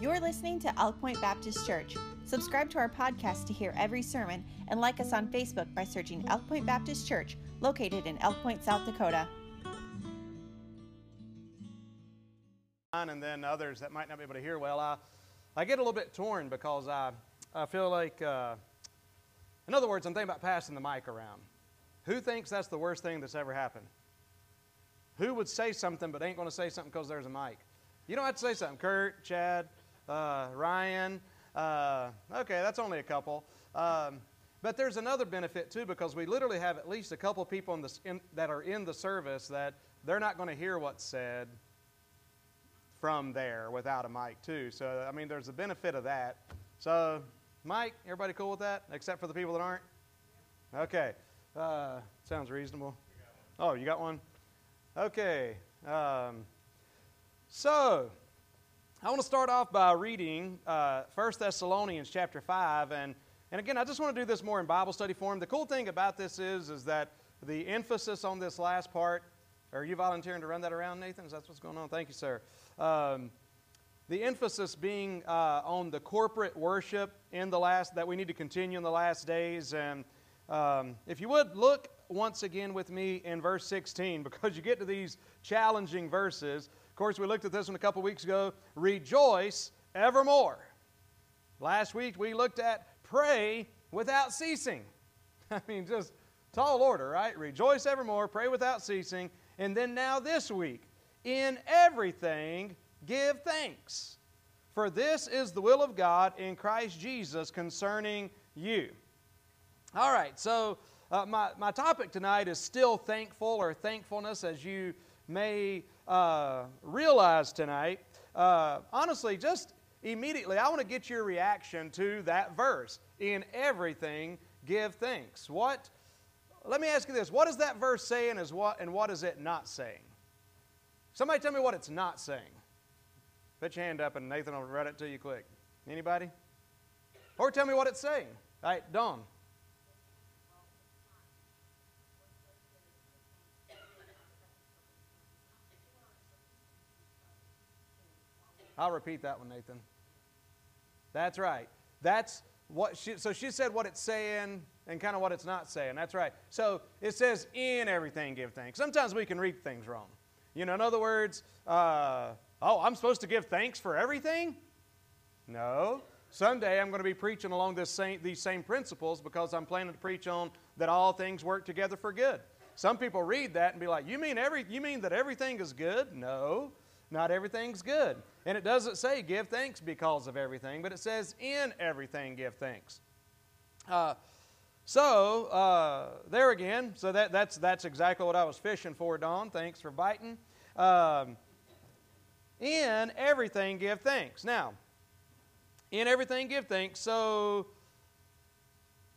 You're listening to Elk Point Baptist Church. Subscribe to our podcast to hear every sermon and like us on Facebook by searching Elk Point Baptist Church, located in Elk Point, South Dakota. And then others that might not be able to hear well, I, I get a little bit torn because I, I feel like, uh, in other words, I'm thinking about passing the mic around. Who thinks that's the worst thing that's ever happened? Who would say something but ain't going to say something because there's a mic? You don't have to say something. Kurt, Chad, uh, Ryan. Uh, okay, that's only a couple. Um, but there's another benefit too because we literally have at least a couple people in the, in, that are in the service that they're not going to hear what's said from there without a mic too. So I mean, there's a benefit of that. So, Mike, everybody cool with that except for the people that aren't? Okay, uh, sounds reasonable. Oh, you got one? Okay. Um, so, I want to start off by reading uh, 1 Thessalonians chapter 5. And, and again, I just want to do this more in Bible study form. The cool thing about this is, is that the emphasis on this last part, are you volunteering to run that around, Nathan? Is that what's going on? Thank you, sir. Um, the emphasis being uh, on the corporate worship in the last, that we need to continue in the last days. And um, if you would, look once again with me in verse 16 because you get to these challenging verses course, we looked at this one a couple weeks ago. Rejoice evermore. Last week we looked at pray without ceasing. I mean, just tall order, right? Rejoice evermore, pray without ceasing. And then now this week, in everything give thanks. For this is the will of God in Christ Jesus concerning you. All right, so uh, my, my topic tonight is still thankful or thankfulness as you may uh, realize tonight, uh, honestly, just immediately, I want to get your reaction to that verse. In everything, give thanks. What? Let me ask you this: What is that verse saying? Is what and what is it not saying? Somebody tell me what it's not saying. Put your hand up, and Nathan will read it to you quick. Anybody? Or tell me what it's saying. All right, Dawn. I'll repeat that one, Nathan. That's right. That's what she, so she said what it's saying and kind of what it's not saying. That's right. So it says, in everything give thanks. Sometimes we can read things wrong. You know, in other words, uh, oh, I'm supposed to give thanks for everything? No. Someday I'm going to be preaching along this same, these same principles because I'm planning to preach on that all things work together for good. Some people read that and be like, "You mean every? You mean that everything is good?" No, not everything's good. And it doesn't say give thanks because of everything, but it says in everything give thanks. Uh, so uh, there again, so that, that's, that's exactly what I was fishing for, Dawn. Thanks for biting. Um, in everything give thanks. Now, in everything give thanks. So,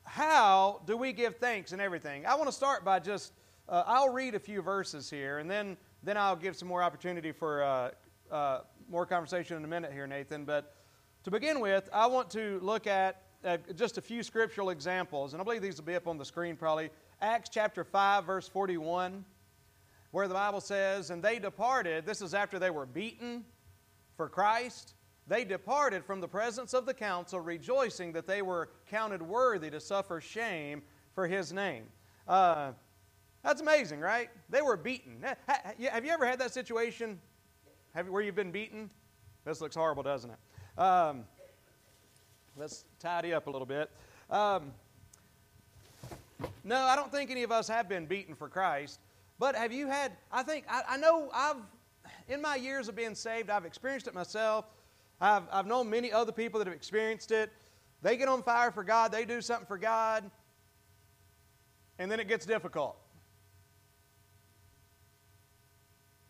how do we give thanks in everything? I want to start by just, uh, I'll read a few verses here, and then, then I'll give some more opportunity for uh, uh, more conversation in a minute here, Nathan. But to begin with, I want to look at uh, just a few scriptural examples, and I believe these will be up on the screen probably. Acts chapter 5, verse 41, where the Bible says, And they departed, this is after they were beaten for Christ. They departed from the presence of the council, rejoicing that they were counted worthy to suffer shame for his name. Uh, that's amazing, right? They were beaten. Have you ever had that situation have, where you've been beaten? This looks horrible, doesn't it? Um, let's tidy up a little bit. Um, no, I don't think any of us have been beaten for Christ. But have you had, I think, I, I know I've, in my years of being saved, I've experienced it myself. I've, I've known many other people that have experienced it. They get on fire for God, they do something for God, and then it gets difficult.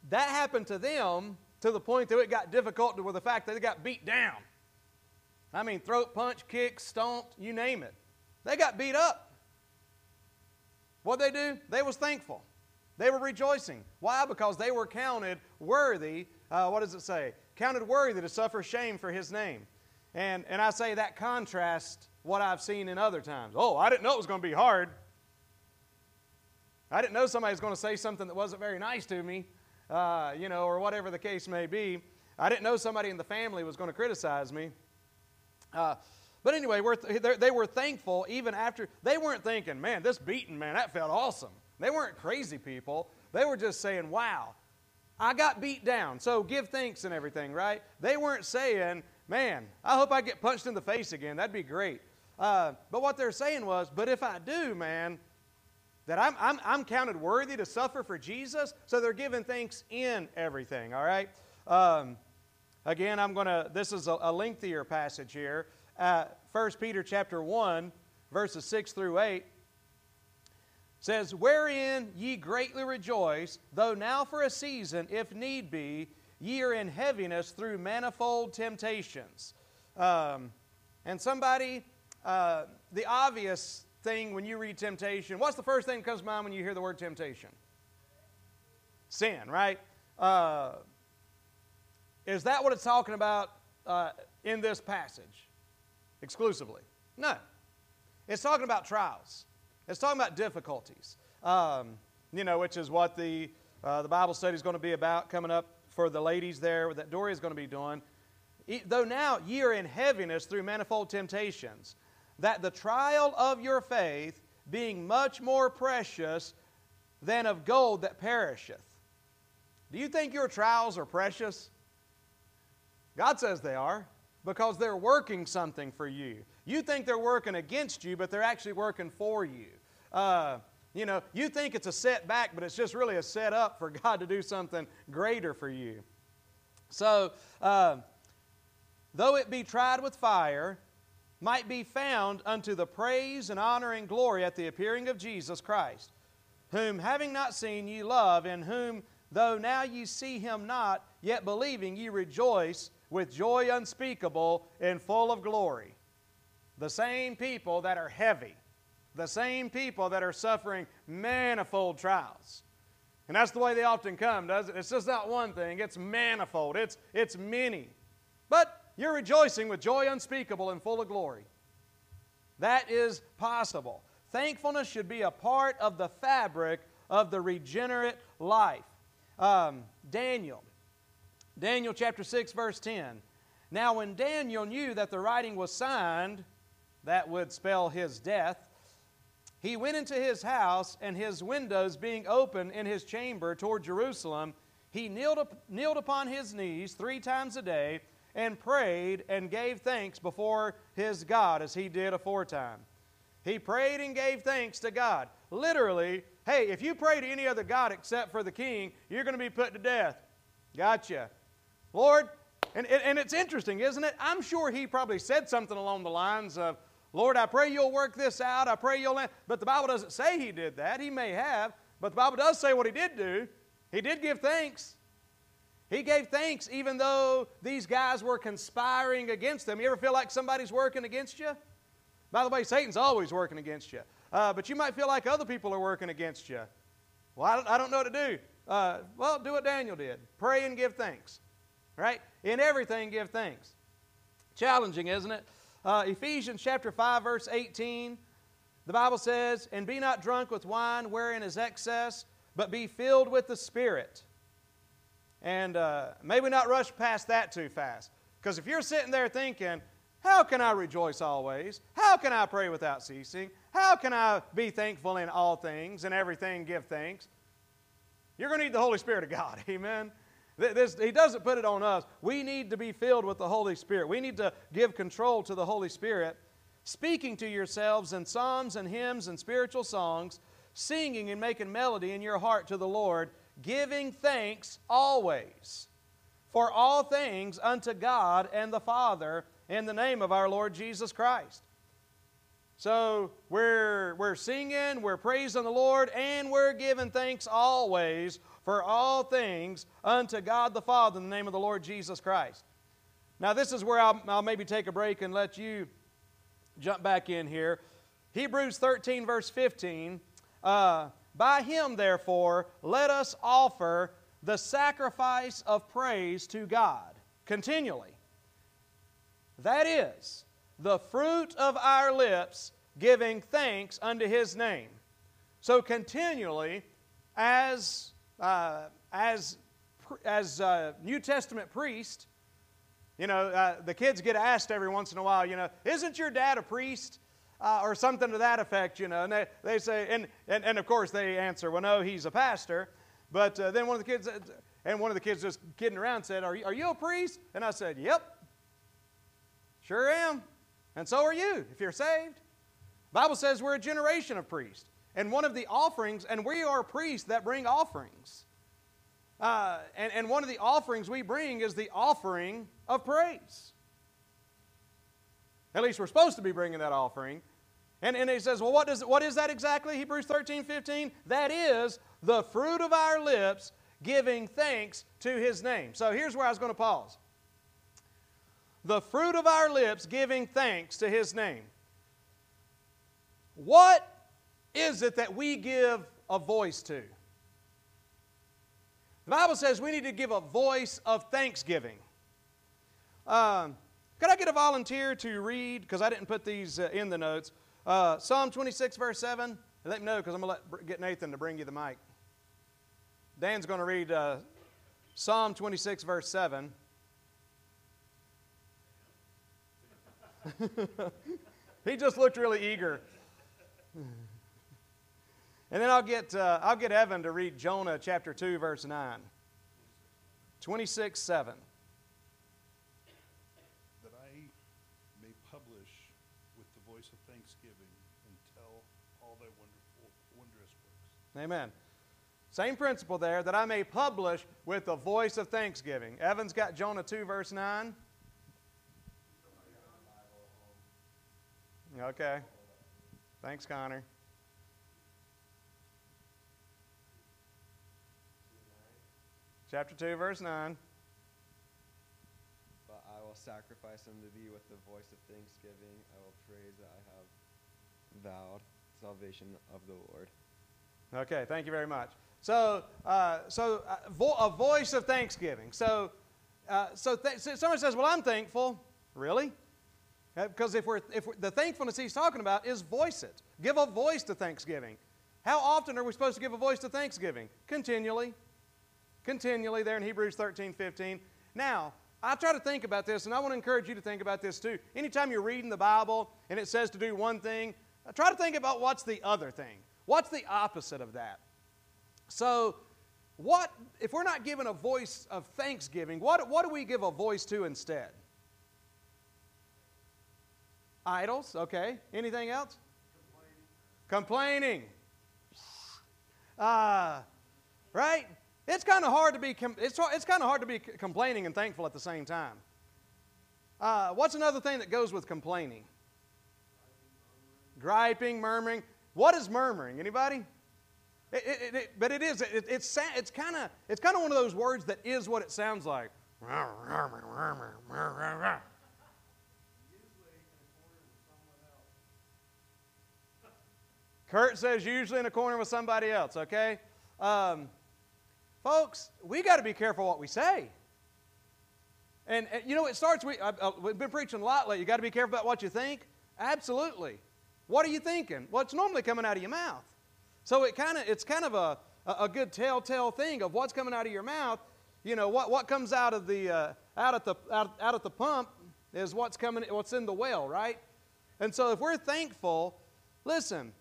That happened to them to the point that it got difficult with the fact that they got beat down. I mean, throat punch, kick, stomped, you name it. They got beat up. What they do? They was thankful. They were rejoicing. Why? Because they were counted worthy. Uh, what does it say? Counted worthy to suffer shame for His name. And and I say that contrast what I've seen in other times. Oh, I didn't know it was going to be hard. I didn't know somebody was going to say something that wasn't very nice to me uh, you know, or whatever the case may be. I didn't know somebody in the family was going to criticize me. Uh, but anyway, they were thankful even after, they weren't thinking, man, this beating, man, that felt awesome. They weren't crazy people. They were just saying, wow, I got beat down, so give thanks and everything, right? They weren't saying, man, I hope I get punched in the face again. That'd be great. Uh, but what they're saying was, but if I do, man, that I'm, I'm, I'm counted worthy to suffer for Jesus. So they're giving thanks in everything, all right? Um, again, I'm going to, this is a, a, lengthier passage here. Uh, 1 Peter chapter 1, verses 6 through 8 says, Wherein ye greatly rejoice, though now for a season, if need be, ye are in heaviness through manifold temptations. Um, and somebody, uh, the obvious thing when you read temptation, what's the first thing that comes to mind when you hear the word temptation? Sin, right? Uh, is that what it's talking about uh, in this passage exclusively? No. It's talking about trials. It's talking about difficulties, um, you know, which is what the, uh, the Bible study is going to be about coming up for the ladies there that Dory is going to be doing. Though now ye are in heaviness through manifold temptations, that the trial of your faith, being much more precious than of gold that perisheth. Do you think your trials are precious? God says they are because they're working something for you. You think they're working against you, but they're actually working for you. Uh, you know, you think it's a setback, but it's just really a setup for God to do something greater for you. So, uh, though it be tried with fire, might be found unto the praise and honor and glory at the appearing of Jesus Christ, whom having not seen ye love, in whom though now ye see him not, yet believing ye rejoice with joy unspeakable and full of glory. The same people that are heavy, the same people that are suffering manifold trials. And that's the way they often come, does it? It's just not one thing, it's manifold, it's, it's many. But you're rejoicing with joy unspeakable and full of glory. That is possible. Thankfulness should be a part of the fabric of the regenerate life. Um, Daniel, Daniel chapter 6, verse 10. Now, when Daniel knew that the writing was signed, that would spell his death, he went into his house, and his windows being open in his chamber toward Jerusalem, he kneeled, up, kneeled upon his knees three times a day and prayed and gave thanks before his God as he did aforetime. He prayed and gave thanks to God. Literally, hey, if you pray to any other God except for the king, you're going to be put to death. Gotcha. Lord, and, and it's interesting, isn't it? I'm sure he probably said something along the lines of, Lord, I pray you'll work this out. I pray you'll. But the Bible doesn't say he did that. He may have. But the Bible does say what he did do. He did give thanks. He gave thanks even though these guys were conspiring against them. You ever feel like somebody's working against you? By the way, Satan's always working against you. Uh, but you might feel like other people are working against you. Well, I don't, I don't know what to do. Uh, well, do what Daniel did pray and give thanks. Right? In everything, give thanks. Challenging, isn't it? Uh, Ephesians chapter 5, verse 18, the Bible says, And be not drunk with wine wherein is excess, but be filled with the Spirit and uh, maybe not rush past that too fast. Because if you're sitting there thinking, how can I rejoice always? How can I pray without ceasing? How can I be thankful in all things and everything give thanks? You're going to need the Holy Spirit of God. Amen. This, he doesn't put it on us. We need to be filled with the Holy Spirit. We need to give control to the Holy Spirit, speaking to yourselves in psalms and hymns and spiritual songs, singing and making melody in your heart to the Lord giving thanks always for all things unto God and the Father in the name of our Lord Jesus Christ. So we're, we're singing, we're praising the Lord, and we're giving thanks always for all things unto God the Father in the name of the Lord Jesus Christ. Now, this is where I'll, I'll maybe take a break and let you jump back in here. Hebrews 13, verse 15. Uh, by him, therefore, let us offer the sacrifice of praise to God continually. That is, the fruit of our lips giving thanks unto his name. So, continually, as, uh, as, as uh, New Testament priest, You know, uh, the kids get asked every once in a while, you know, isn't your dad a priest? Uh, or something to that effect, you know. And they, they say, and, and, and of course they answer, well, no, he's a pastor. But uh, then one of the kids, and one of the kids just kidding around said, are you, are you a priest? And I said, yep, sure am. And so are you, if you're saved. Bible says we're a generation of priests. And one of the offerings, and we are priests that bring offerings. Uh, and, and one of the offerings we bring is the offering of praise. At least we're supposed to be bringing that offering. And, and he says, well, what, does, what is that exactly? Hebrews 13, 15? That is the fruit of our lips giving thanks to his name. So here's where I was going to pause. The fruit of our lips giving thanks to his name. What is it that we give a voice to? The Bible says we need to give a voice of thanksgiving. Um, could I get a volunteer to read? Because I didn't put these uh, in the notes. Uh, Psalm 26, verse 7. Let me know because I'm going to get Nathan to bring you the mic. Dan's going to read uh, Psalm 26, verse 7. he just looked really eager. And then I'll get, uh, I'll get Evan to read Jonah chapter 2, verse 9. 26, 7. That I may publish with the voice of thanksgiving and tell all thy wonderful, wondrous works. Amen. Same principle there, that I may publish with the voice of thanksgiving. Evan's got Jonah 2, verse 9. Okay. Thanks, Connor. Chapter 2, verse 9. But I will sacrifice unto thee with the voice of thanksgiving. I will praise that I have vowed salvation of the Lord. Okay, thank you very much. So, uh, so uh, vo- a voice of thanksgiving. So, uh, so, th- so someone says, "Well, I'm thankful." Really? Because if we're if we're, the thankfulness he's talking about is voice it. Give a voice to thanksgiving. How often are we supposed to give a voice to thanksgiving? Continually continually there in Hebrews 13, 15. Now, I try to think about this, and I want to encourage you to think about this too. Anytime you're reading the Bible and it says to do one thing, try to think about what's the other thing. What's the opposite of that? So, what if we're not given a voice of thanksgiving? What, what do we give a voice to instead? Idols, okay. Anything else? Complaining. Complaining. Uh, right? It's kind of hard to be it's, it's kind of hard to be complaining and thankful at the same time. Uh, what's another thing that goes with complaining? Griping, murmuring. What is murmuring? Anybody? It, it, it, but it is. it's it's kind of it's kind of one of those words that is what it sounds like. Kurt says usually in a corner with somebody else. Okay. Um, Folks, we got to be careful what we say. And, and you know, it starts, we, I, I, we've been preaching a lot lately. You got to be careful about what you think. Absolutely. What are you thinking? Well, it's normally coming out of your mouth. So it kind of, it's kind of a, a good telltale thing of what's coming out of your mouth. You know, what, what comes out of the, uh, out, at the, out, out at the pump is what's coming, what's in the well, right? And so if we're thankful, listen,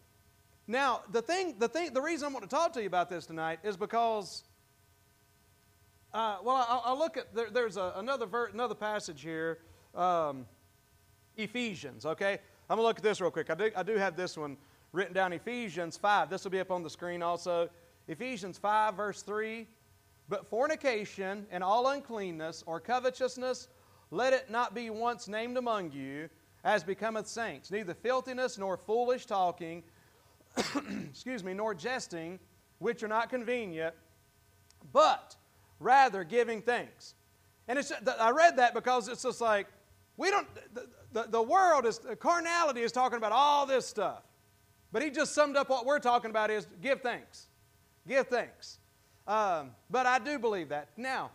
now the thing, the thing, the reason I want to talk to you about this tonight is because uh, well, I'll, look at there, there's a, another ver, another passage here, um, Ephesians. Okay, I'm gonna look at this real quick. I do I do have this one written down. Ephesians five. This will be up on the screen also. Ephesians five verse three. But fornication and all uncleanness or covetousness, let it not be once named among you, as becometh saints. Neither filthiness nor foolish talking, excuse me, nor jesting, which are not convenient, but rather giving thanks. And I read that because it's just like, we don't, the, the, the world is, carnality is talking about all this stuff. But he just summed up what we're talking about is give thanks. Give thanks. Um, but I do believe that. Now,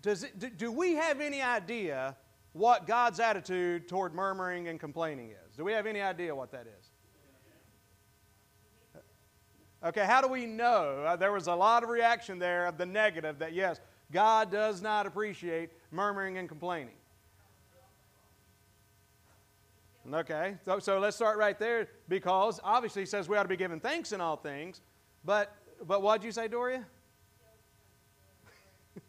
does it, do, do we have any idea what God's attitude toward murmuring and complaining is? Do we have any idea what that is? Okay, how do we know? Uh, there was a lot of reaction there of the negative that, yes, God does not appreciate murmuring and complaining? Okay, so, so let's start right there because obviously he says we ought to be giving thanks in all things. But, but what'd you say, Doria?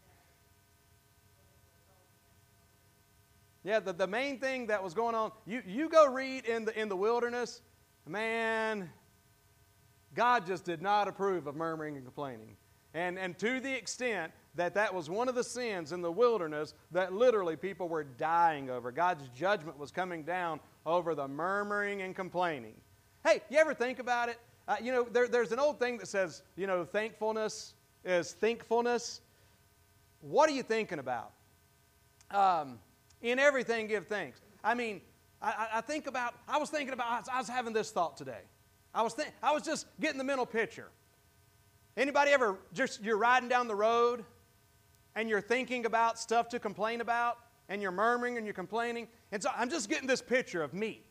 yeah, the, the main thing that was going on, you, you go read in the, in the wilderness, man, God just did not approve of murmuring and complaining. And, and to the extent that that was one of the sins in the wilderness that literally people were dying over. God's judgment was coming down over the murmuring and complaining. Hey, you ever think about it? Uh, you know, there, there's an old thing that says, you know, thankfulness is thankfulness. What are you thinking about? Um, in everything, give thanks. I mean, I, I, think about, I was thinking about, I was having this thought today. I was, think, I was just getting the mental picture. Anybody ever just, you're riding down the road and you're thinking about stuff to complain about and you're murmuring and you're complaining. And so I'm just getting this picture of me.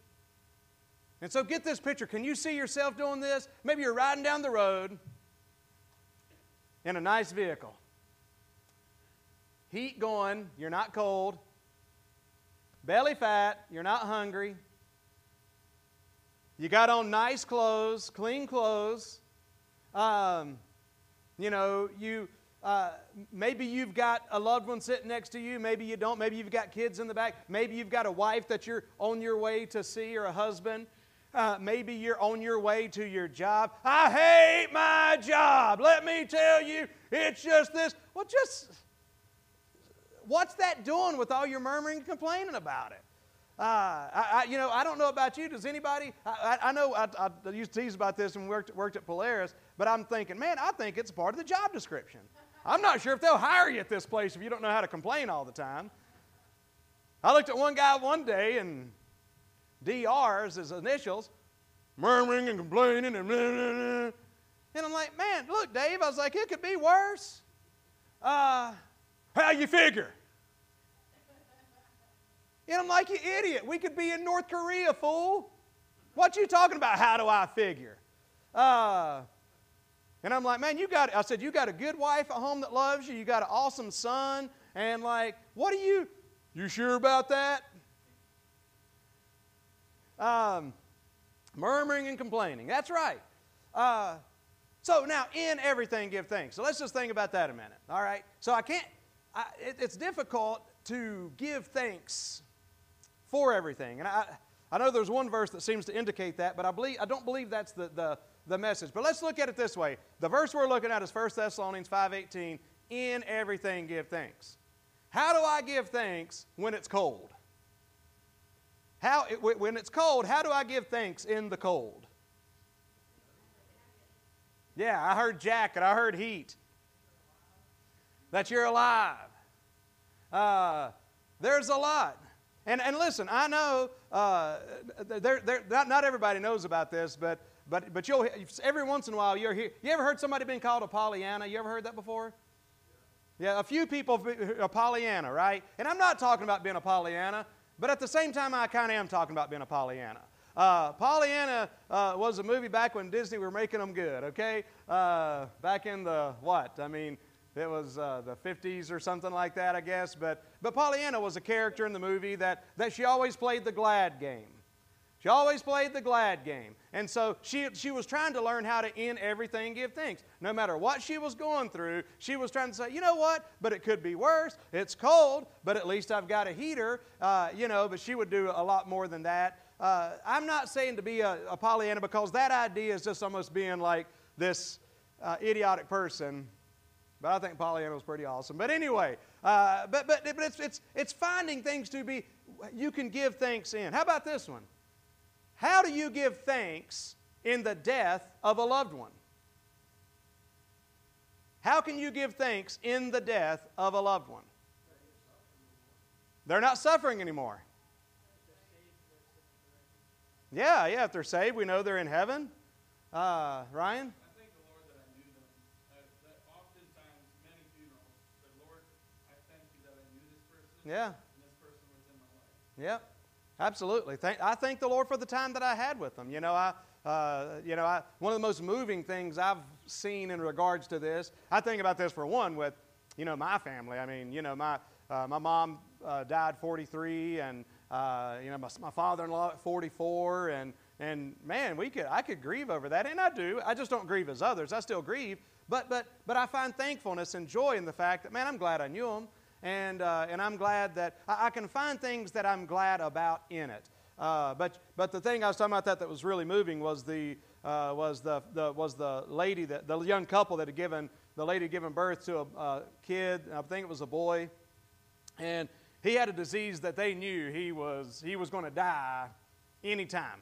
And so get this picture. Can you see yourself doing this? Maybe you're riding down the road in a nice vehicle. Heat going, you're not cold. Belly fat, you're not hungry. You got on nice clothes, clean clothes. Um, you know, you uh, maybe you've got a loved one sitting next to you. Maybe you don't. Maybe you've got kids in the back. Maybe you've got a wife that you're on your way to see or a husband. Uh, maybe you're on your way to your job. I hate my job. Let me tell you, it's just this. Well, just what's that doing with all your murmuring and complaining about it? Uh, I, I, you know, I don't know about you. Does anybody? I, I know I, I, used to tease about this when we worked, worked at Polaris, but I'm thinking, man, I think it's part of the job description. I'm not sure if they'll hire you at this place if you don't know how to complain all the time. I looked at one guy one day, and DR's his initials, murmuring and complaining, and blah, blah, blah. and I'm like, man, look, Dave. I was like, it could be worse. Uh, how you figure? And I'm like, you idiot. We could be in North Korea, fool. What you talking about? How do I figure? Uh, and I'm like, man, you got, I said, you got a good wife at home that loves you. You got an awesome son. And like, what are you, you sure about that? Um, murmuring and complaining. That's right. Uh, so now, in everything, give thanks. So let's just think about that a minute. All right. So I can't. I, it, it's difficult to give thanks for everything, and I, I know there's one verse that seems to indicate that, but I believe I don't believe that's the, the the message. But let's look at it this way. The verse we're looking at is 1 Thessalonians 5:18, in everything give thanks. How do I give thanks when it's cold? How when it's cold, how do I give thanks in the cold? Yeah, I heard jacket, I heard heat. That you're alive. Uh, there's a lot. And, and listen, I know uh, there, there, not, not everybody knows about this, but but, but you'll, every once in a while, you're here. You ever heard somebody being called a Pollyanna? You ever heard that before? Yeah, a few people a Pollyanna, right? And I'm not talking about being a Pollyanna, but at the same time, I kind of am talking about being a Pollyanna. Uh, Pollyanna uh, was a movie back when Disney were making them good, okay? Uh, back in the what? I mean, it was uh, the 50s or something like that, I guess. But, but Pollyanna was a character in the movie that, that she always played the glad game. She always played the glad game. And so she, she was trying to learn how to, in everything, give thanks. No matter what she was going through, she was trying to say, you know what? But it could be worse. It's cold, but at least I've got a heater. Uh, you know, but she would do a lot more than that. Uh, I'm not saying to be a, a, Pollyanna because that idea is just almost being like this uh, idiotic person. But I think Pollyanna was pretty awesome. But anyway, uh, but, but, but it's, it's, it's finding things to be, you can give thanks in. How about this one? How do you give thanks in the death of a loved one? How can you give thanks in the death of a loved one? They're not suffering anymore. Yeah, yeah, if they're saved, we know they're in heaven. Uh, Ryan? Yeah. Yep. Absolutely. Thank, I thank the Lord for the time that I had with them. You know, I, uh, you know, I, one of the most moving things I've seen in regards to this, I think about this for one with, you know, my family. I mean, you know, my, uh, my mom uh, died 43, and uh, you know my, my father-in-law at 44, and and man, we could I could grieve over that, and I do. I just don't grieve as others. I still grieve, but but but I find thankfulness and joy in the fact that man, I'm glad I knew them, and uh, and I'm glad that I, I can find things that I'm glad about in it. Uh, but but the thing I was talking about that that was really moving was the uh, was the, the was the lady that the young couple that had given the lady given birth to a, a kid. I think it was a boy, and he had a disease that they knew he was he was going to die anytime,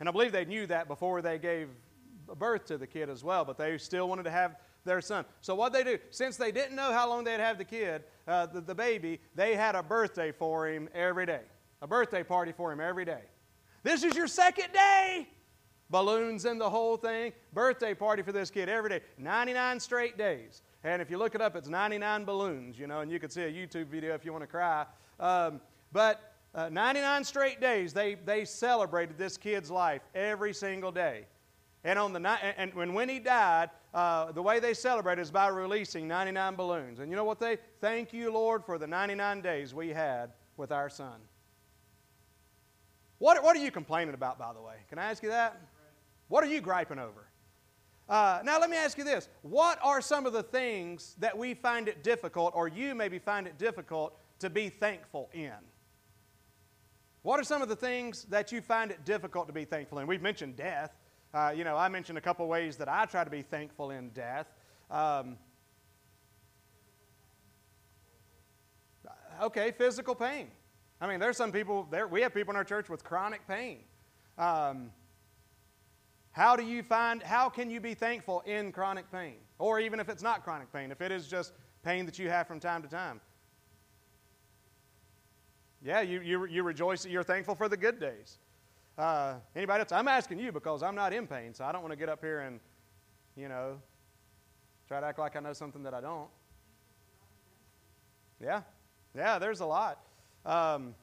and I believe they knew that before they gave birth to the kid as well. But they still wanted to have their son. So what they do, since they didn't know how long they'd have the kid, uh, the, the baby, they had a birthday for him every day a birthday party for him every day. This is your second day. Balloons and the whole thing. Birthday party for this kid every day. 99 straight days. And if you look it up, it's 99 balloons, you know, and you can see a YouTube video if you want to cry. Um, but uh, 99 straight days, they, they celebrated this kid's life every single day. And on the and when, when he died, uh, the way they celebrate is by releasing 99 balloons. And you know what they? Thank you, Lord, for the 99 days we had with our son. What, what are you complaining about, by the way? Can I ask you that? What are you griping over? Uh, now, let me ask you this. What are some of the things that we find it difficult, or you maybe find it difficult, to be thankful in? What are some of the things that you find it difficult to be thankful in? We've mentioned death. Uh, you know, I mentioned a couple ways that I try to be thankful in death. Um, okay, physical pain. I mean, there's some people, there, we have people in our church with chronic pain. Um, how do you find, how can you be thankful in chronic pain? Or even if it's not chronic pain, if it is just pain that you have from time to time. Yeah, you, you, you rejoice, you're thankful for the good days. Uh, anybody else? I'm asking you because I'm not in pain, so I don't want to get up here and, you know, try to act like I know something that I don't. Yeah, yeah, there's a lot. Um,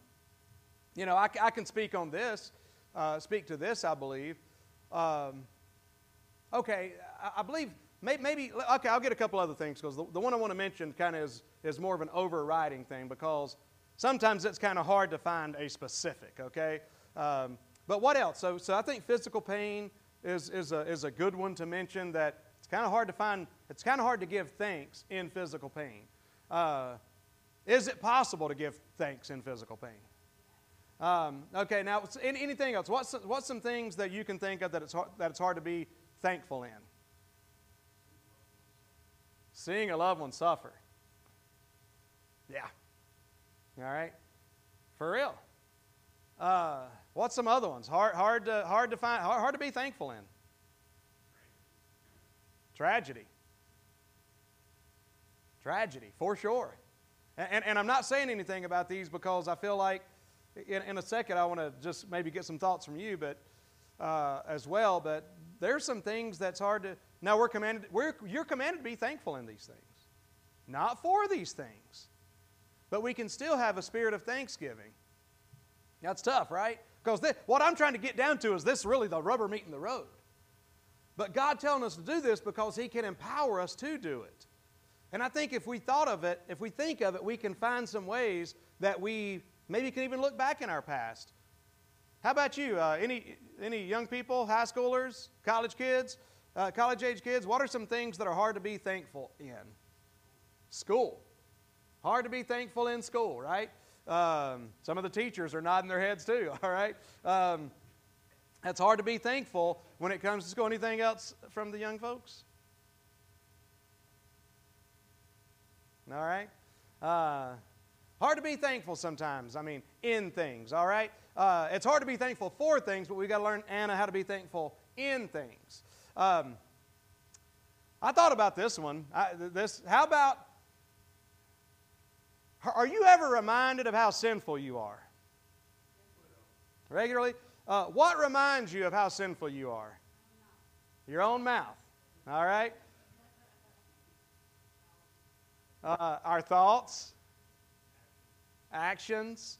you know, I, I, can speak on this, uh, speak to this, I believe. Um, okay, I, I believe maybe, maybe, okay, I'll get a couple other things because the, the one I want to mention kind of is, is more of an overriding thing because sometimes it's kind of hard to find a specific, okay? Um, but what else? So, so I think physical pain is, is, a, is a good one to mention that it's kind of hard to find, it's kind of hard to give thanks in physical pain. Uh, is it possible to give thanks in physical pain? Um, okay, now anything else? What's, what's some things that you can think of that it's, hard, that it's hard to be thankful in? Seeing a loved one suffer. Yeah. All right. For real. Uh, what's some other ones? Hard, hard, to, hard to find, hard, hard to be thankful in. Tragedy. Tragedy, for sure. And, and I'm not saying anything about these because I feel like in, in a second I want to just maybe get some thoughts from you, but uh, as well. But there's some things that's hard to. Now we're commanded. We're, you're commanded to be thankful in these things, not for these things, but we can still have a spirit of thanksgiving. That's tough, right? Because what I'm trying to get down to is this really the rubber meeting the road. But God telling us to do this because He can empower us to do it. And I think if we thought of it, if we think of it, we can find some ways that we maybe can even look back in our past. How about you? Uh, any, any young people, high schoolers, college kids, uh, college age kids? What are some things that are hard to be thankful in? School. Hard to be thankful in school, right? Um, some of the teachers are nodding their heads too, all right? Um, that's hard to be thankful when it comes to school. Anything else from the young folks? All right? Uh, hard to be thankful sometimes. I mean, in things, all right? Uh, it's hard to be thankful for things, but we've got to learn, Anna, how to be thankful in things. Um, I thought about this one. I, this, how about, are you ever reminded of how sinful you are? Regularly? Uh, what reminds you of how sinful you are? Your own mouth. All right? uh, our thoughts, actions.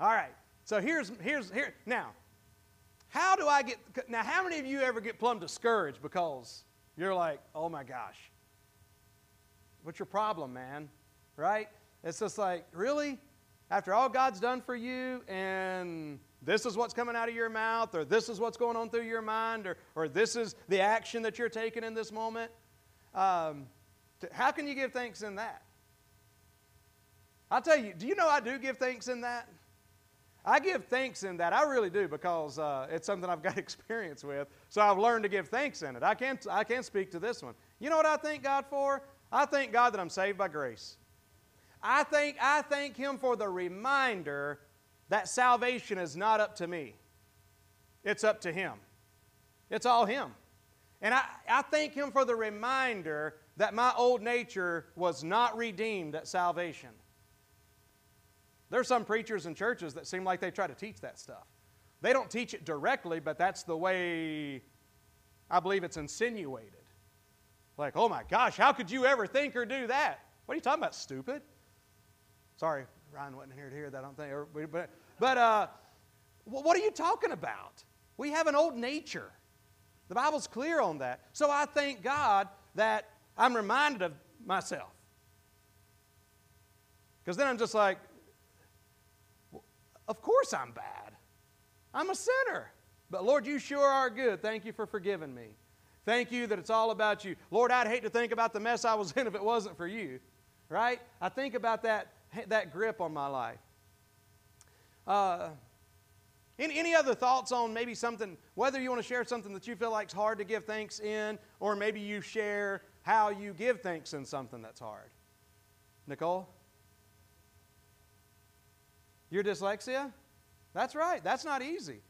All right. So here's here's here now. How do I get now? How many of you ever get plumb discouraged because you're like, oh my gosh, what's your problem, man? Right? It's just like, really? After all God's done for you, and this is what's coming out of your mouth, or this is what's going on through your mind, or, or this is the action that you're taking in this moment. Um, how can you give thanks in that? I'll tell you, do you know I do give thanks in that? I give thanks in that. I really do because uh, it's something I've got experience with. So I've learned to give thanks in it. I can't, I can't speak to this one. You know what I thank God for? I thank God that I'm saved by grace. I thank, I thank Him for the reminder that salvation is not up to me, it's up to Him. It's all Him. And I, I thank Him for the reminder that my old nature was not redeemed at salvation. There's some preachers and churches that seem like they try to teach that stuff. They don't teach it directly, but that's the way I believe it's insinuated. Like, oh my gosh, how could you ever think or do that? What are you talking about, stupid? Sorry, Ryan wasn't here to hear that, I don't think. But, but uh, what are you talking about? We have an old nature. The Bible's clear on that. So I thank God that I'm reminded of myself. Because then I'm just like, of course I'm bad. I'm a sinner. But Lord, you sure are good. Thank you for forgiving me. Thank you that it's all about you. Lord, I'd hate to think about the mess I was in if it wasn't for you. Right? I think about that, that grip on my life. Uh, any, any other thoughts on maybe something, whether you want to share something that you feel like is hard to give thanks in, or maybe you share how you give thanks in something that's hard? Nicole? Your dyslexia? That's right. That's not easy.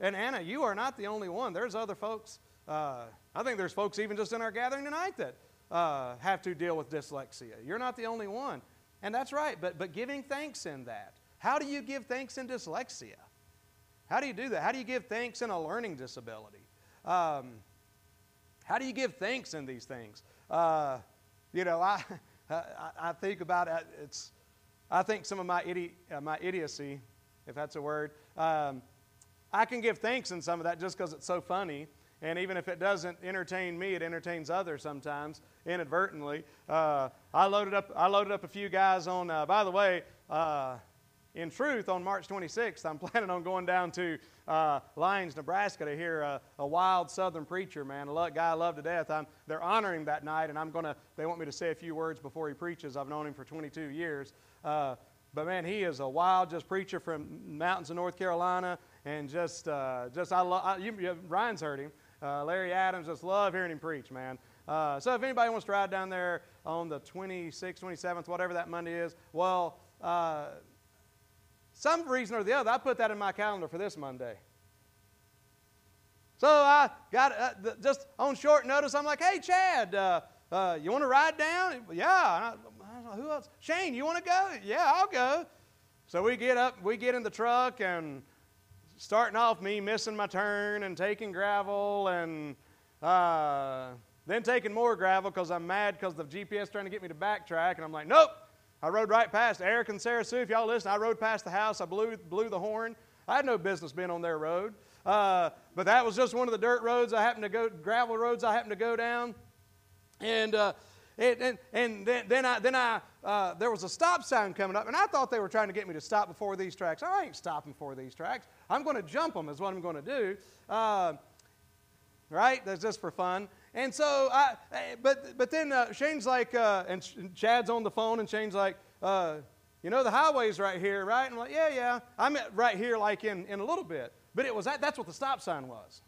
And Anna, you are not the only one. There's other folks. Uh, I think there's folks even just in our gathering tonight that uh, have to deal with dyslexia. You're not the only one. And that's right. But, but giving thanks in that. How do you give thanks in dyslexia? How do you do that? How do you give thanks in a learning disability? Um, how do you give thanks in these things? Uh, you know, I, I, I, think about it. It's, I think some of my, idi- uh, my idiocy, if that's a word, um, I can give thanks in some of that just because it's so funny. And even if it doesn't entertain me, it entertains others sometimes inadvertently. Uh, I loaded up. I loaded up a few guys on. Uh, by the way, uh, in truth, on March 26th, I'm planning on going down to uh, Lyons, Nebraska to hear a, a, wild Southern preacher, man, a guy I love to death. I'm, they're honoring that night, and I'm gonna. They want me to say a few words before he preaches. I've known him for 22 years. Uh, but man, he is a wild just preacher from mountains of North Carolina, and just, uh, just I love. Ryan's heard him. Uh, Larry Adams, just love hearing him preach, man. Uh, so if anybody wants to ride down there on the 26th, 27th, whatever that Monday is, well, uh, some reason or the other, I put that in my calendar for this Monday. So I got uh, just on short notice. I'm like, "Hey, Chad, uh, uh, you want to ride down?" Yeah. who else? Shane, you want to go? Yeah, I'll go. So we get up, we get in the truck, and starting off me missing my turn and taking gravel, and uh, then taking more gravel because I'm mad because the GPS trying to get me to backtrack, and I'm like, "Nope." I rode right past Eric and Sarah Sue. If y'all listen, I rode past the house. I blew, blew the horn. I had no business being on their road. Uh, but that was just one of the dirt roads I happened to go, gravel roads I happened to go down. And, uh, it, and, and then, then I, then I uh, there was a stop sign coming up, and I thought they were trying to get me to stop before these tracks. I ain't stopping before these tracks. I'm going to jump them, is what I'm going to do. Uh, right? That's just for fun. And so, I, eh, but, but then uh, Shane's like, uh, and Chad's on the phone, and Shane's like, uh, you know, the highway's right here, right? And I'm like, yeah, yeah. I'm right here, like in, in a little bit. But it was that, that's what the stop sign was.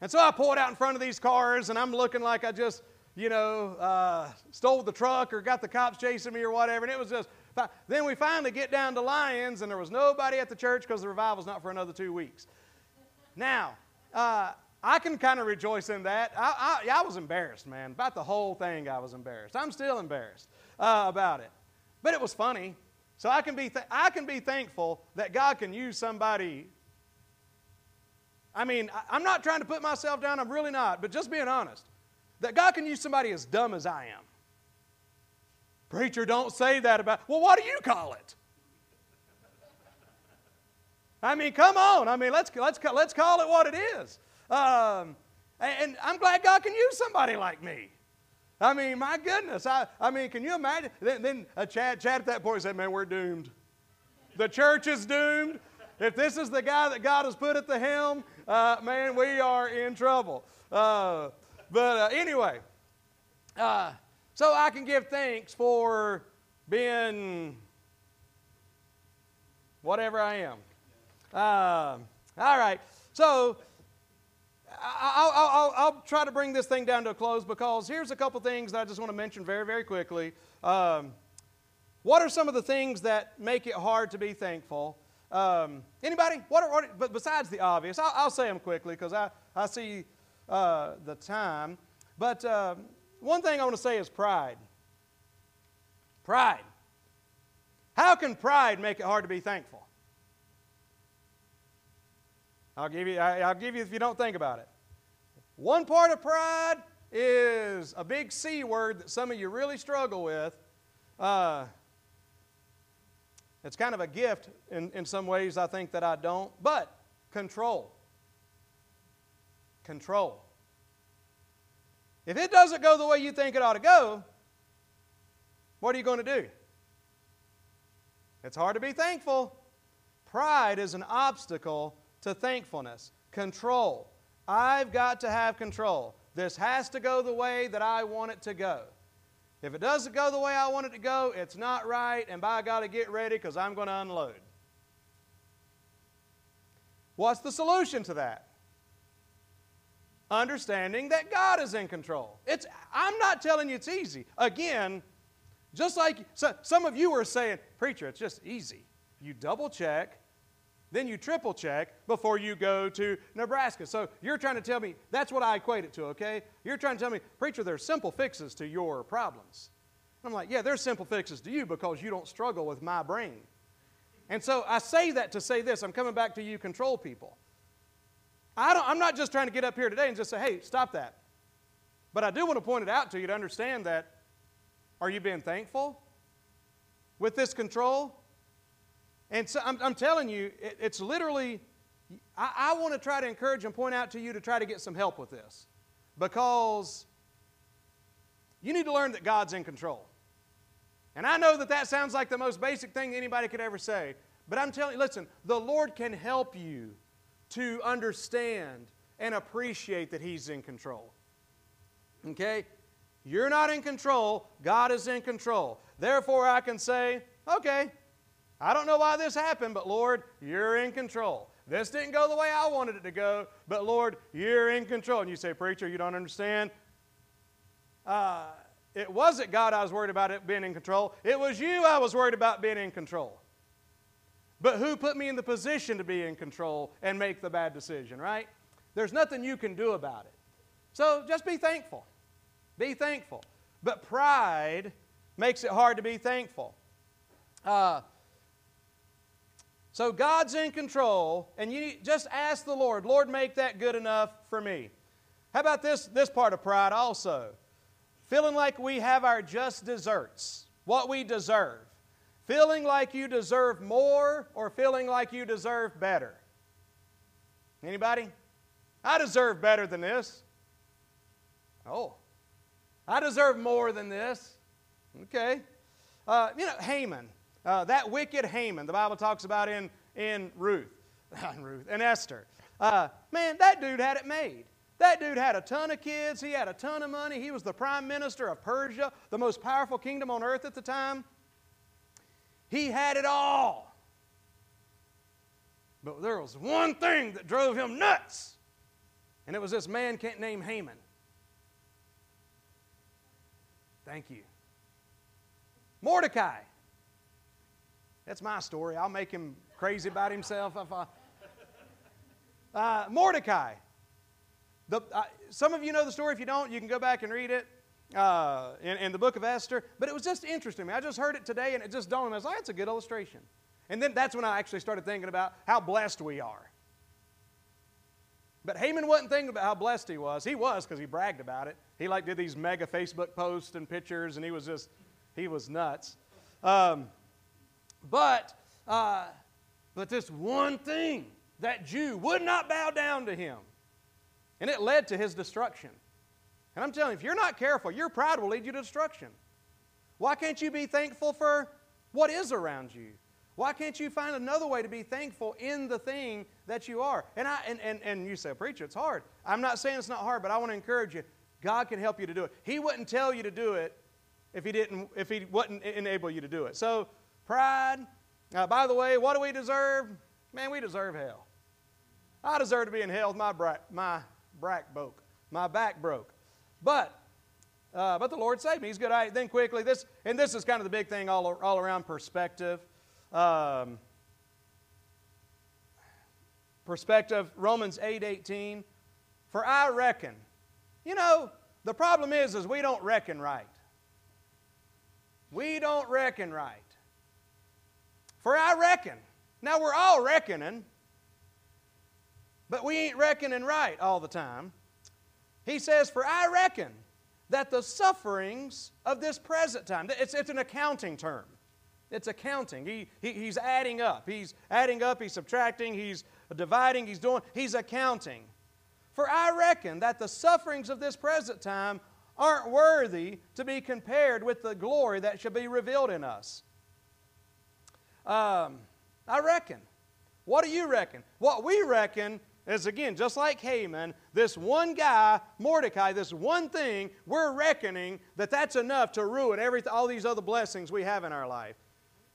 And so I pulled out in front of these cars, and I'm looking like I just, you know, uh, stole the truck or got the cops chasing me or whatever. And it was just, then we finally get down to Lyons, and there was nobody at the church because the revival's not for another two weeks. Now, uh, I can kind of rejoice in that. I, I, I, was embarrassed, man. About the whole thing, I was embarrassed. I'm still embarrassed uh, about it. But it was funny. So I can, be th- I can be thankful that God can use somebody. I mean, I'm not trying to put myself down, I'm really not, but just being honest. That God can use somebody as dumb as I am. Preacher, don't say that about. Well, what do you call it? I mean, come on. I mean, let's, let's, let's call it what it is. Um, and I'm glad God can use somebody like me. I mean, my goodness. I, I mean, can you imagine? Then, then uh, Chad, Chad at that point said, Man, we're doomed. The church is doomed. If this is the guy that God has put at the helm, uh, man, we are in trouble. Uh, but uh, anyway, uh, so I can give thanks for being whatever I am. Uh, all right. So I'll, I'll, I'll, try to bring this thing down to a close because here's a couple things that I just want to mention very, very quickly. Um, what are some of the things that make it hard to be thankful? Um, anybody? What are, what, but besides the obvious, I'll, I'll say them quickly because I, I see uh, the time. But uh, one thing I want to say is pride. Pride. How can pride make it hard to be thankful? I'll give you, I, will give you if you don't think about it. One part of pride is a big C word that some of you really struggle with. Uh, it's kind of a gift in, in some ways, I think, that I don't. But control. Control. If it doesn't go the way you think it ought to go, what are you going to do? It's hard to be thankful. Pride is an obstacle to thankfulness. Control. I've got to have control. This has to go the way that I want it to go. If it doesn't go the way I want it to go, it's not right, and by God, to get ready because I'm going to unload. What's the solution to that? Understanding that God is in control. It's, I'm not telling you it's easy. Again, just like so, some of you were saying, Preacher, it's just easy. You double check, then you triple check before you go to Nebraska. So you're trying to tell me, that's what I equate it to, okay? You're trying to tell me, Preacher, there's simple fixes to your problems. I'm like, yeah, there's simple fixes to you because you don't struggle with my brain. And so I say that to say this I'm coming back to you, control people. I don't, I'm not just trying to get up here today and just say, hey, stop that. But I do want to point it out to you to understand that are you being thankful with this control? And so I'm, I'm telling you, it, it's literally, I, I want to try to encourage and point out to you to try to get some help with this because you need to learn that God's in control. And I know that that sounds like the most basic thing anybody could ever say, but I'm telling you, listen, the Lord can help you to understand and appreciate that He's in control. Okay? You're not in control, God is in control. Therefore, I can say, okay, I don't know why this happened, but Lord, you're in control. This didn't go the way I wanted it to go, but Lord, you're in control. And you say, Preacher, you don't understand? Uh, it wasn't God I was worried about it being in control. It was you I was worried about being in control. But who put me in the position to be in control and make the bad decision, right? There's nothing you can do about it. So just be thankful. Be thankful. But pride makes it hard to be thankful. Uh, so God's in control, and you just ask the Lord, Lord, make that good enough for me. How about this, this part of pride also? Feeling like we have our just deserts, what we deserve. Feeling like you deserve more or feeling like you deserve better. Anybody? I deserve better than this. Oh, I deserve more than this. Okay. Uh, you know, Haman. Uh, that wicked Haman, the Bible talks about in, in Ruth, in Ruth, and Esther. Uh, man, that dude had it made. That dude had a ton of kids. He had a ton of money. He was the prime minister of Persia, the most powerful kingdom on earth at the time. He had it all. But there was one thing that drove him nuts, and it was this man named Haman. Thank you. Mordecai. That's my story. I'll make him crazy about himself. If I, uh, Mordecai. The, uh, some of you know the story. If you don't, you can go back and read it uh, in, in, the book of Esther. But it was just interesting. I just heard it today and it just dawned on me. I was like, that's a good illustration. And then that's when I actually started thinking about how blessed we are. But Haman wasn't thinking about how blessed he was. He was because he bragged about it. He like did these mega Facebook posts and pictures, and he was just, he was nuts. Um, but, uh, but this one thing, that Jew would not bow down to him. And it led to his destruction. And I'm telling you, if you're not careful, your pride will lead you to destruction. Why can't you be thankful for what is around you? Why can't you find another way to be thankful in the thing that you are? And, I, and, and, and you say, Preacher, it's hard. I'm not saying it's not hard, but I want to encourage you. God can help you to do it. He wouldn't tell you to do it if He, didn't, if he wouldn't enable you to do it. So, pride. Uh, by the way, what do we deserve? Man, we deserve hell. I deserve to be in hell with my, bra- my back broke. My back broke. But uh, but the Lord saved me. He's good. I, then quickly, this and this is kind of the big thing all, all around perspective. Um, perspective, Romans 8 18. For I reckon, you know, the problem is, is we don't reckon right. We don't reckon right. For I reckon. Now we're all reckoning, but we ain't reckoning right all the time. He says, For I reckon that the sufferings of this present time, it's, it's an accounting term. It's accounting. He, he, he's adding up. He's adding up, he's subtracting, he's dividing, he's doing, he's accounting. For I reckon that the sufferings of this present time aren't worthy to be compared with the glory that shall be revealed in us. Um, I reckon. What do you reckon? What we reckon is again, just like Haman, this one guy, Mordecai, this one thing, we're reckoning that that's enough to ruin every, all these other blessings we have in our life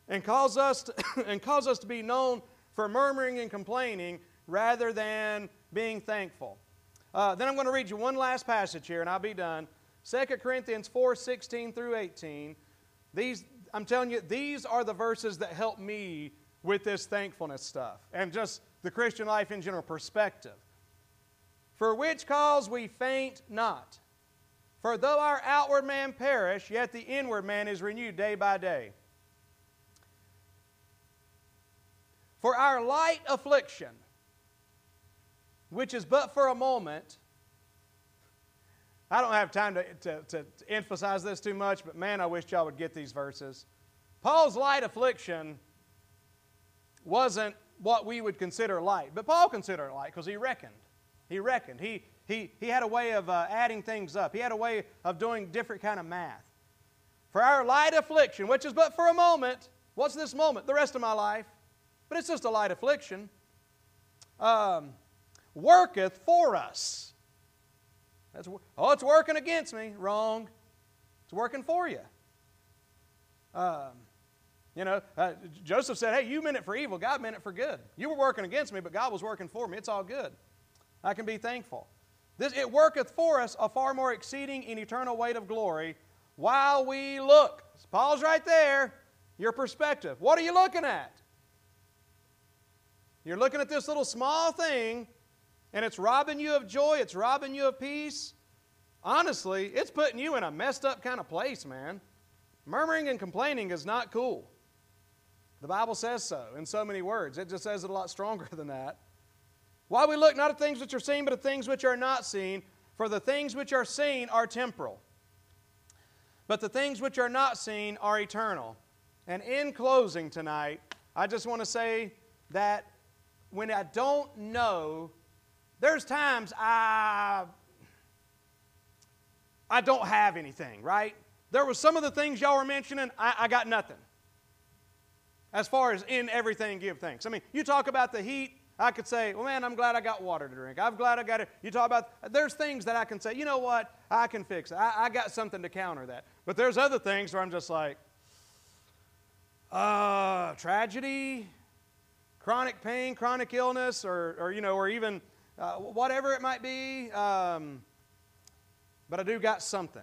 and cause us to, and cause us to be known for murmuring and complaining rather than being thankful. Uh, then I'm going to read you one last passage here and I'll be done. 2 Corinthians 4 16 through 18. These, I'm telling you, these are the verses that help me with this thankfulness stuff and just the Christian life in general perspective. For which cause we faint not. For though our outward man perish, yet the inward man is renewed day by day. For our light affliction, which is but for a moment, I don't have time to, to, to, emphasize this too much, but man, I wish y'all would get these verses. Paul's light affliction wasn't what we would consider light. But Paul considered it light because he reckoned. He reckoned. He, he, he had a way of uh, adding things up. He had a way of doing different kind of math. For our light affliction, which is but for a moment, what's this moment? The rest of my life. But it's just a light affliction. Um, worketh for us. That's, oh, it's working against me. Wrong. It's working for you. Um, you know, uh, Joseph said, Hey, you meant it for evil. God meant it for good. You were working against me, but God was working for me. It's all good. I can be thankful. This, it worketh for us a far more exceeding and eternal weight of glory while we look. Paul's right there. Your perspective. What are you looking at? You're looking at this little small thing, and it's robbing you of joy, it's robbing you of peace. Honestly, it's putting you in a messed up kind of place, man. Murmuring and complaining is not cool. The Bible says so in so many words. It just says it a lot stronger than that. Why we look not at things which are seen, but at things which are not seen, for the things which are seen are temporal, but the things which are not seen are eternal. And in closing tonight, I just want to say that when I don't know, there's times I I don't have anything, right? There was some of the things y'all were mentioning, I, I got nothing as far as in everything give thanks. I mean, you talk about the heat, I could say, well, man, I'm glad I got water to drink. I'm glad I got it. You talk about, there's things that I can say, you know what, I can fix it. I, I got something to counter that. But there's other things where I'm just like, uh, tragedy, chronic pain, chronic illness, or, or you know, or even uh, whatever it might be. Um, but I do got something.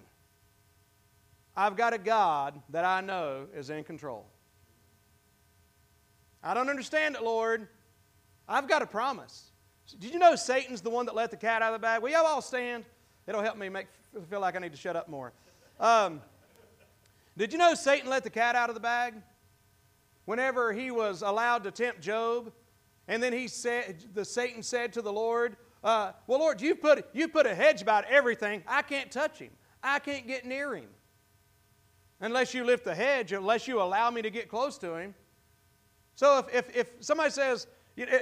I've got a God that I know is in control. I don't understand it, Lord. I've got a promise. Did you know Satan's the one that let the cat out of the bag? Will y'all all stand? It'll help me make feel like I need to shut up more. Um, did you know Satan let the cat out of the bag? Whenever he was allowed to tempt Job, and then he said, the Satan said to the Lord, uh, "Well, Lord, you put you put a hedge about everything. I can't touch him. I can't get near him unless you lift the hedge, unless you allow me to get close to him." So if, if, if somebody says,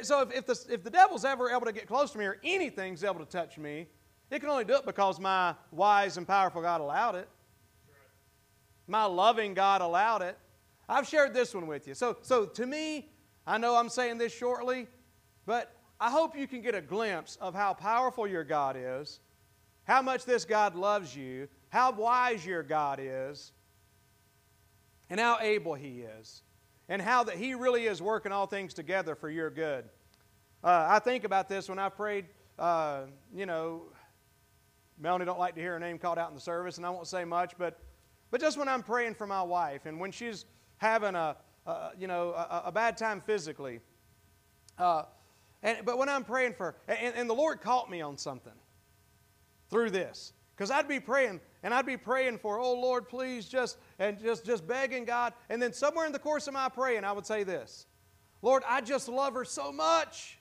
so if, if, the, if the devil's ever able to get close to me or anything's able to touch me, It can only do it because my wise and powerful God allowed it. My loving God allowed it. I've shared this one with you. So, so to me, I know I'm saying this shortly, but I hope you can get a glimpse of how powerful your God is, how much this God loves you, how wise your God is, and how able He is, and how that He really is working all things together for your good. Uh, I think about this when I prayed, uh, you know, Melanie don't like to hear her name called out in the service, and I won't say much, but, but just when I'm praying for my wife and when she's having a, a you know, a, a, bad time physically, uh, and, but when I'm praying for, and, and the Lord caught me on something through this, because I'd be praying, and I'd be praying for, oh Lord, please just, and just, just begging God, and then somewhere in the course of my praying, I would say this, Lord, I just love her so much.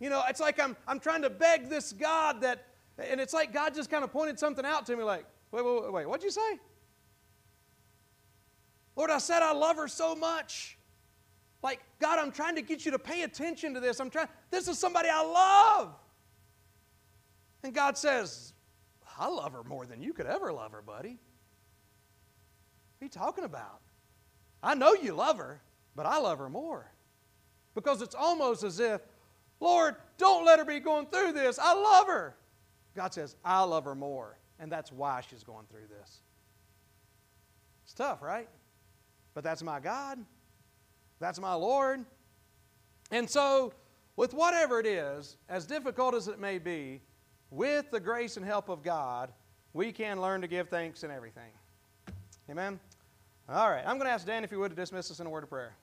You know, it's like I'm, I'm trying to beg this God that, and it's like God just kind of pointed something out to me like, wait, wait, wait, what'd you say? Lord, I said I love her so much. Like, God, I'm trying to get you to pay attention to this. I'm trying, this is somebody I love. And God says, I love her more than you could ever love her, buddy. What are you talking about? I know you love her, but I love her more. Because it's almost as if, Lord, don't let her be going through this. I love her. God says, I love her more. And that's why she's going through this. It's tough, right? But that's my God. That's my Lord. And so, with whatever it is, as difficult as it may be, with the grace and help of God, we can learn to give thanks in everything. Amen? All right. I'm going to ask Dan if he would to dismiss us in a word of prayer.